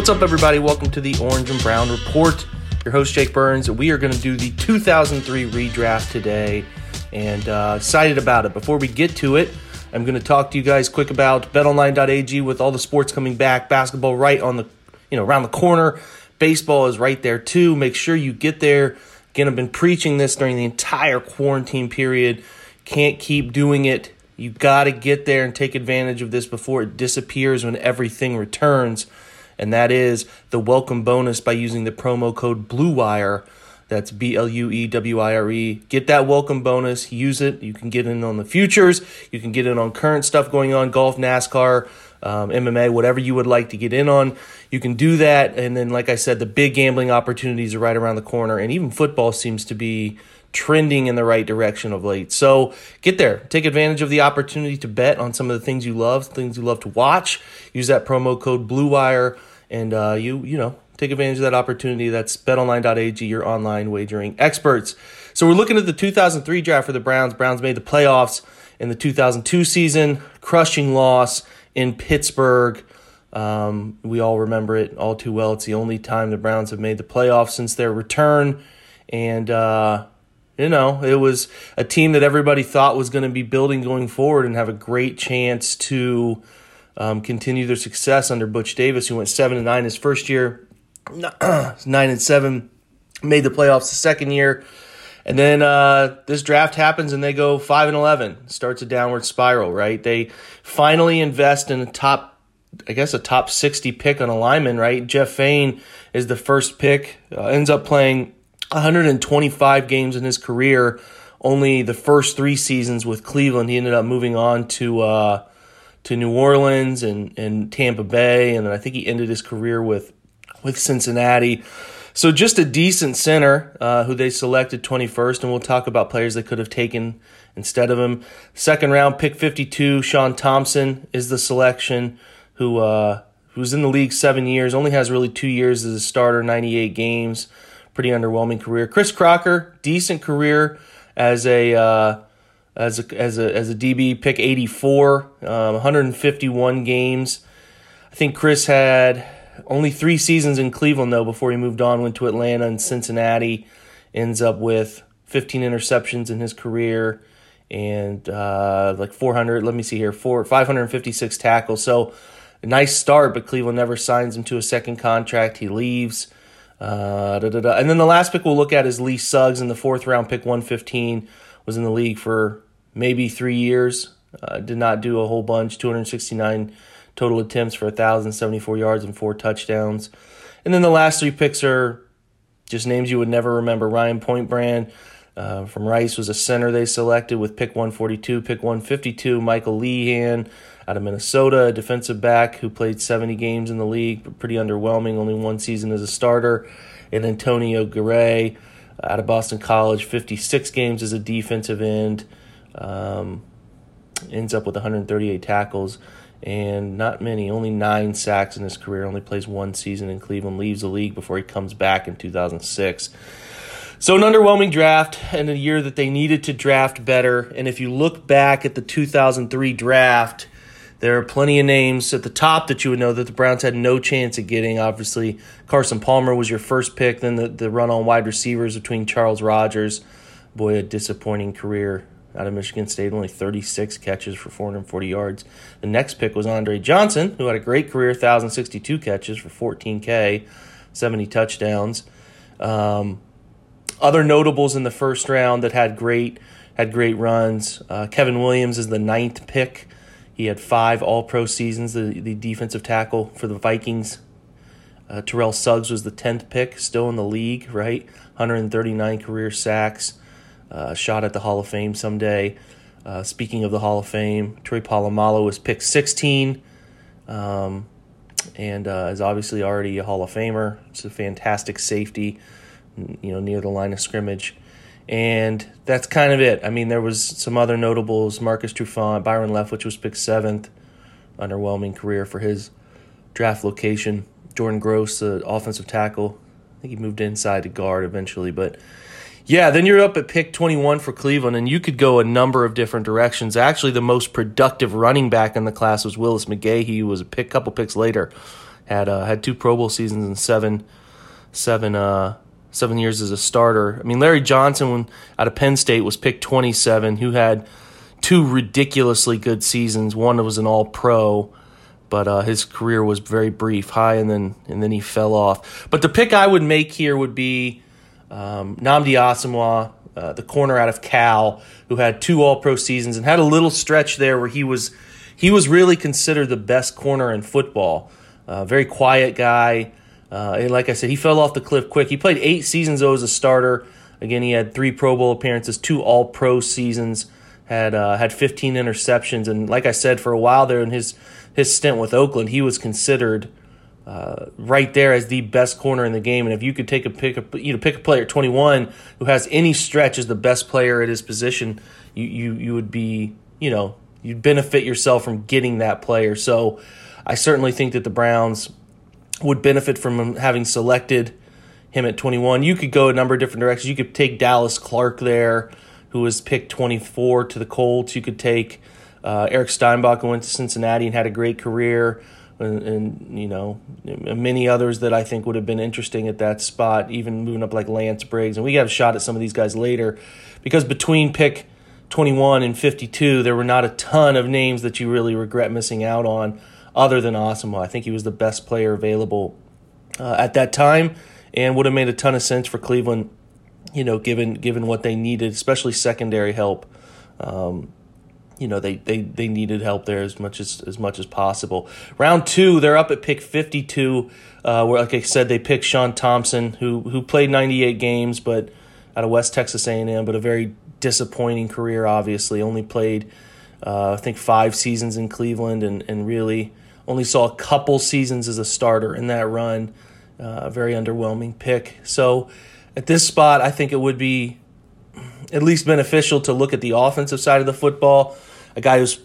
What's up, everybody? Welcome to the Orange and Brown Report. Your host, Jake Burns. We are going to do the 2003 redraft today and uh, excited about it. Before we get to it, I'm going to talk to you guys quick about betonline.ag with all the sports coming back, basketball right on the, you know, around the corner. Baseball is right there too. Make sure you get there. Again, I've been preaching this during the entire quarantine period. Can't keep doing it. You got to get there and take advantage of this before it disappears when everything returns and that is the welcome bonus by using the promo code BLUEWIRE. That's B L U E W I R E. Get that welcome bonus, use it. You can get in on the futures, you can get in on current stuff going on, golf, NASCAR, um, MMA, whatever you would like to get in on. You can do that. And then, like I said, the big gambling opportunities are right around the corner, and even football seems to be trending in the right direction of late. So get there. Take advantage of the opportunity to bet on some of the things you love, things you love to watch. Use that promo code BLUEWIRE and uh, you you know take advantage of that opportunity. That's betonline.ag, your online wagering experts. So we're looking at the 2003 draft for the Browns. Browns made the playoffs in the 2002 season, crushing loss in Pittsburgh. Um, we all remember it all too well. It's the only time the Browns have made the playoffs since their return, and uh, you know it was a team that everybody thought was going to be building going forward and have a great chance to um, continue their success under Butch Davis, who went seven and nine his first year, nine and seven, made the playoffs the second year, and then uh, this draft happens and they go five and eleven. Starts a downward spiral. Right? They finally invest in a top, I guess a top sixty pick on a lineman. Right? Jeff Faine is the first pick. Uh, ends up playing 125 games in his career. Only the first three seasons with Cleveland, he ended up moving on to. Uh, to New Orleans and, and Tampa Bay, and then I think he ended his career with with Cincinnati. So just a decent center uh, who they selected 21st, and we'll talk about players they could have taken instead of him. Second round, pick 52, Chaun Thompson is the selection who uh, who's in the league seven years, only has really two years as a starter, 98 games, pretty underwhelming career. Chris Crocker, decent career as a uh, as a, as a, as a DB, pick 84, um, 151 games. I think Chris had only three seasons in Cleveland, though, before he moved on, went to Atlanta and Cincinnati. Ends up with 15 interceptions in his career and uh, like 400, let me see here, four, 556 tackles. So a nice start, but Cleveland never signs him to a second contract. He leaves. Uh, and then the last pick we'll look at is Lee Suggs in the fourth round, pick 115 was in the league for maybe three years. Uh, did not do a whole bunch. 269 total attempts for 1,074 yards and four touchdowns. And then the last three picks are just names you would never remember. Ryan Pontbriand uh, from Rice was a center they selected with pick 142. Pick 152, Michael Lehan out of Minnesota, a defensive back who played 70 games in the league, but pretty underwhelming, only one season as a starter. And Antonio Garay out of Boston College, 56 games as a defensive end. Um, ends up with 138 tackles and not many, only nine sacks in his career. Only plays one season in Cleveland, leaves the league before he comes back in 2006. So, an underwhelming draft and a year that they needed to draft better. And if you look back at the 2003 draft, there are plenty of names at the top that you would know that the Browns had no chance of getting. Obviously, Carson Palmer was your first pick, then the, the run on wide receivers between Charles Rogers. Boy, a disappointing career out of Michigan State, only 36 catches for 440 yards. The next pick was Andre Johnson, who had a great career, 1,062 catches for 14K, 70 touchdowns. Um, other notables in the first round that had great had great runs. Uh, Kevin Williams is the ninth pick. He had five All Pro seasons. The the defensive tackle for the Vikings. Uh, Terrell Suggs was the tenth pick, still in the league, right? 139 career sacks. Uh, shot at the Hall of Fame someday. Uh, speaking of the Hall of Fame, Troy Polamalu was picked 16, um, and uh, is obviously already a Hall of Famer. It's a fantastic safety, you know, near the line of scrimmage. And that's kind of it. I mean, there was some other notables: Marcus Trufant, Byron Leftwich was picked seventh. Underwhelming career for his draft location. Jordan Gross, the offensive tackle. I think he moved inside to guard eventually, but yeah, then you're up at pick 21 for Cleveland, and you could go a number of different directions. Actually, the most productive running back in the class was Willis McGahee. He was a pick, couple picks later, had uh, had two Pro Bowl seasons and seven, seven, uh, seven years as a starter. I mean, Larry Johnson, when out of Penn State, was picked 27, who had two ridiculously good seasons. One was an All Pro, but uh, his career was very brief, high, and then and then he fell off. But the pick I would make here would be um, Nnamdi Asomugha, uh, the corner out of Cal, who had two All Pro seasons and had a little stretch there where he was he was really considered the best corner in football. Uh, very quiet guy. Uh, and like I said, he fell off the cliff quick. He played eight seasons though as a starter. Again, he had three Pro Bowl appearances, two All Pro seasons, had uh, had 15 interceptions, and like I said, for a while there in his his stint with Oakland, he was considered uh, right there as the best corner in the game. And if you could take a pick, a, you know, pick a player 21 who has any stretch as the best player at his position, you you you would be, you know, you'd benefit yourself from getting that player. So, I certainly think that the Browns would benefit from having selected him at 21. You could go a number of different directions. You could take Dallas Clark there, who was picked 24 to the Colts. You could take uh, Eric Steinbach, who went to Cincinnati and had a great career. And, and, you know many others that I think would have been interesting at that spot, even moving up like Lance Briggs, and we got a shot at some of these guys later, because between pick 21 and 52, there were not a ton of names that you really regret missing out on, other than Asomugha. I think he was the best player available uh, at that time, and would have made a ton of sense for Cleveland, you know, given given what they needed, especially secondary help. Um, you know they, they, they needed help there as much as as much as possible. Round two, they're up at pick fifty two, uh, where like I said, they picked Chaun Thompson, who who played ninety eight games, but out of West Texas A and M, but a very disappointing career. Obviously, only played uh, I think five seasons in Cleveland, and and really only saw a couple seasons as a starter in that run. Uh, a very underwhelming pick. So at this spot, I think it would be at least beneficial to look at the offensive side of the football a guy who's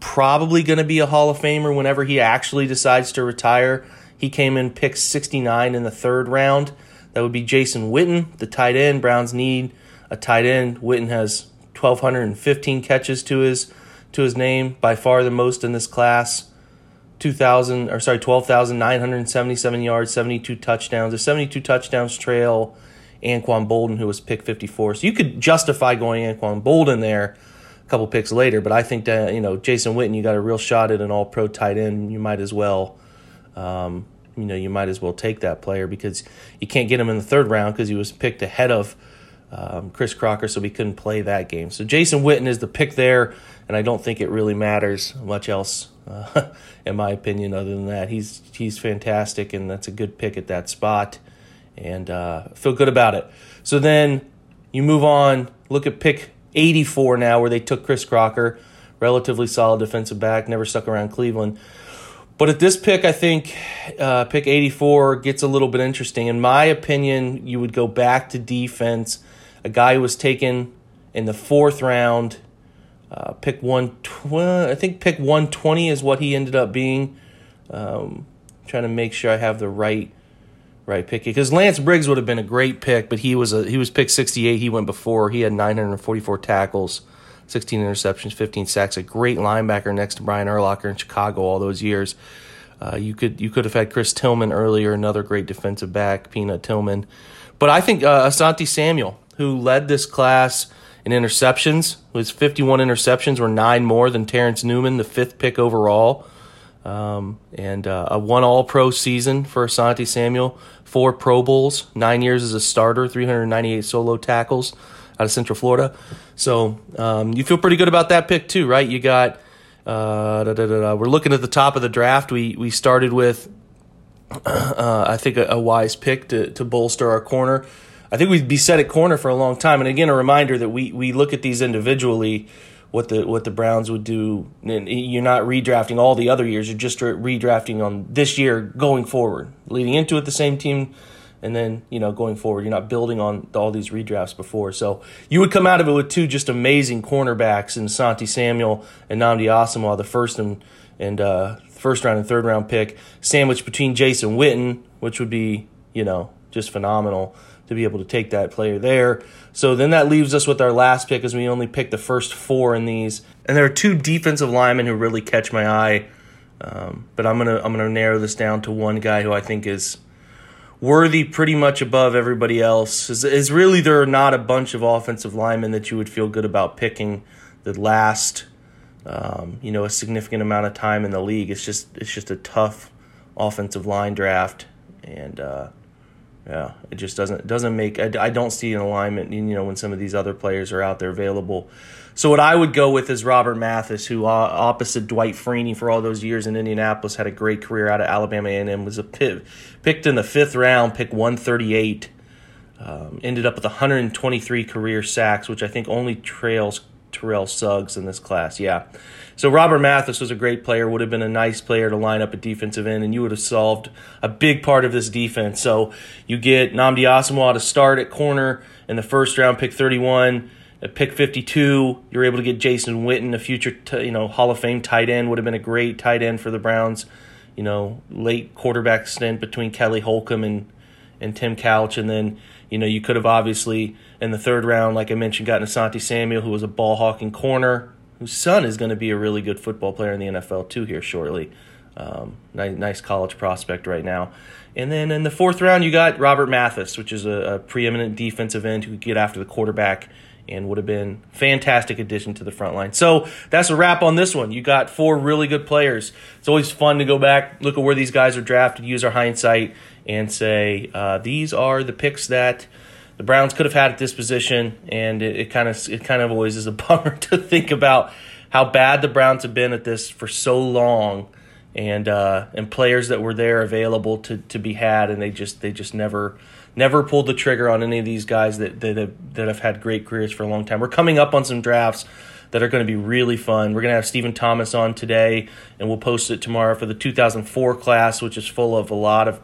probably going to be a Hall of Famer whenever he actually decides to retire. He came in pick 69 in the third round. That would be Jason Witten, the tight end. Browns need a tight end. Witten has 1,215 catches to his to his name, by far the most in this class. 2,000 or sorry, 12,977 yards, 72 touchdowns. A 72 touchdowns trail Anquan Boldin, who was pick 54. So you could justify going Anquan Boldin there a couple picks later. But I think that you know Jason Witten, you got a real shot at an All Pro tight end. You might as well, um, you know, you might as well take that player because you can't get him in the third round because he was picked ahead of um, Chris Crocker, so we couldn't play that game. So Jason Witten is the pick there, and I don't think it really matters much else, uh, in my opinion. Other than that, he's he's fantastic, and that's a good pick at that spot, and uh, feel good about it. So then you move on, look at pick 84 now, where they took Chris Crocker, relatively solid defensive back, never stuck around Cleveland. But at this pick, I think uh, pick 84 gets a little bit interesting. In my opinion, you would go back to defense. A guy who was taken in the fourth round, uh, pick one, I think pick 120 is what he ended up being. Um, trying to make sure I have the right right pick because Lance Briggs would have been a great pick, but he was a he was picked 68. He went before. He had 944 tackles 16 interceptions, 15 sacks. A great linebacker next to Brian Urlacher in Chicago all those years. Uh, you could you could have had Chris Tillman earlier, another great defensive back, Peanut Tillman. But I think uh, Asante Samuel, who led this class in interceptions, was 51 interceptions, were nine more than Terrence Newman, the fifth pick overall. Um, and uh, a one All Pro season for Asante Samuel, four Pro Bowls, nine years as a starter, 398 solo tackles out of Central Florida. So um, you feel pretty good about that pick too, right? You got. Uh, da, da, da, we're looking at the top of the draft. We we started with, uh, I think, a, a, wise pick to, to bolster our corner. I think we'd be set at corner for a long time. And again, a reminder that we we look at these individually what the what the Browns would do. And you're not redrafting all the other years. You're just redrafting on this year going forward. Leading into it, the same team, and then you know going forward, you're not building on all these redrafts before. So you would come out of it with two just amazing cornerbacks in Santi Samuel and Nnamdi Asomugha, the first and and uh, first round and third round pick, sandwiched between Jason Witten, which would be you know just phenomenal to be able to take that player there. So then that leaves us with our last pick as we only picked the first four in these. And there are two defensive linemen who really catch my eye. Um, but I'm gonna I'm gonna narrow this down to one guy who I think is worthy pretty much above everybody else. Is, is really there are not a bunch of offensive linemen that you would feel good about picking that last um, you know a significant amount of time in the league. It's just it's just a tough offensive line draft and uh, yeah, it just doesn't doesn't make. I, I don't see an alignment. You know, when some of these other players are out there available. So what I would go with is Robert Mathis, who uh, opposite Dwight Freeney for all those years in Indianapolis had a great career out of Alabama A&M. Was a pick, picked in the fifth round, pick 138. Um, ended up with 123 career sacks, which I think only trails Terrell Suggs in this class. Yeah. So Robert Mathis was a great player, would have been a nice player to line up a defensive end, and you would have solved a big part of this defense. So you get Nnamdi Asomugha to start at corner in the first round, pick 31. At pick 52, you're able to get Jason Witten, a future t- you know Hall of Fame tight end, would have been a great tight end for the Browns. You know, late quarterback stint between Kelly Holcomb and and Tim Couch, and then you know you could have obviously in the third round, like I mentioned, gotten Asante Samuel, who was a ball hawking corner, whose son is going to be a really good football player in the NFL too here shortly. Um, nice, nice college prospect right now. And then in the fourth round, you got Robert Mathis, which is a, a preeminent defensive end who could get after the quarterback and would have been fantastic addition to the front line. So that's a wrap on this one. You got four really good players. It's always fun to go back, look at where these guys are drafted, use our hindsight, and say uh, these are the picks that the Browns could have had at this position, and it, kind of it kind of always is a bummer to think about how bad the Browns have been at this for so long, and uh, and players that were there available to, to be had, and they just they just never never pulled the trigger on any of these guys that that have, that have had great careers for a long time. We're coming up on some drafts that are going to be really fun. We're going to have Stephen Thomas on today, and we'll post it tomorrow for the 2004 class, which is full of a lot of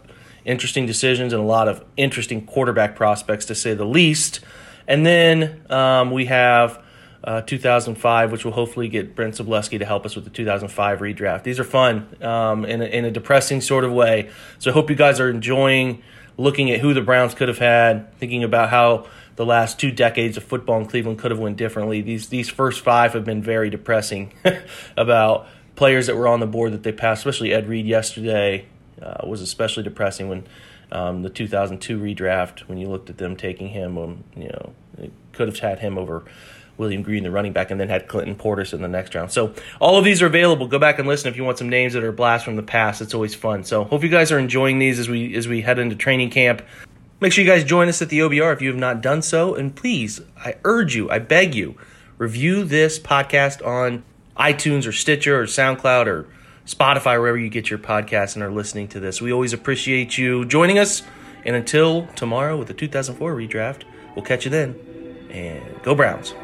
interesting decisions and a lot of interesting quarterback prospects, to say the least. And then um, we have uh, 2005, which will hopefully get Brent Sobleski to help us with the 2005 redraft. These are fun um, in, a, in a depressing sort of way. So I hope you guys are enjoying looking at who the Browns could have had, thinking about how the last two decades of football in Cleveland could have went differently. These these first five have been very depressing about players that were on the board that they passed, especially Ed Reed yesterday uh, was especially depressing when um, the 2002 redraft, when you looked at them taking him, um, you know, could have had him over William Green, the running back, and then had Clinton Portis in the next round. So all of these are available. Go back and listen if you want some names that are blast from the past. It's always fun. So hope you guys are enjoying these as we as we head into training camp. Make sure you guys join us at the OBR if you have not done so, and please, I urge you, I beg you, review this podcast on iTunes or Stitcher or SoundCloud or Spotify, wherever you get your podcasts and are listening to this. We always appreciate you joining us. And until tomorrow with the 2004 redraft, we'll catch you then. And go Browns.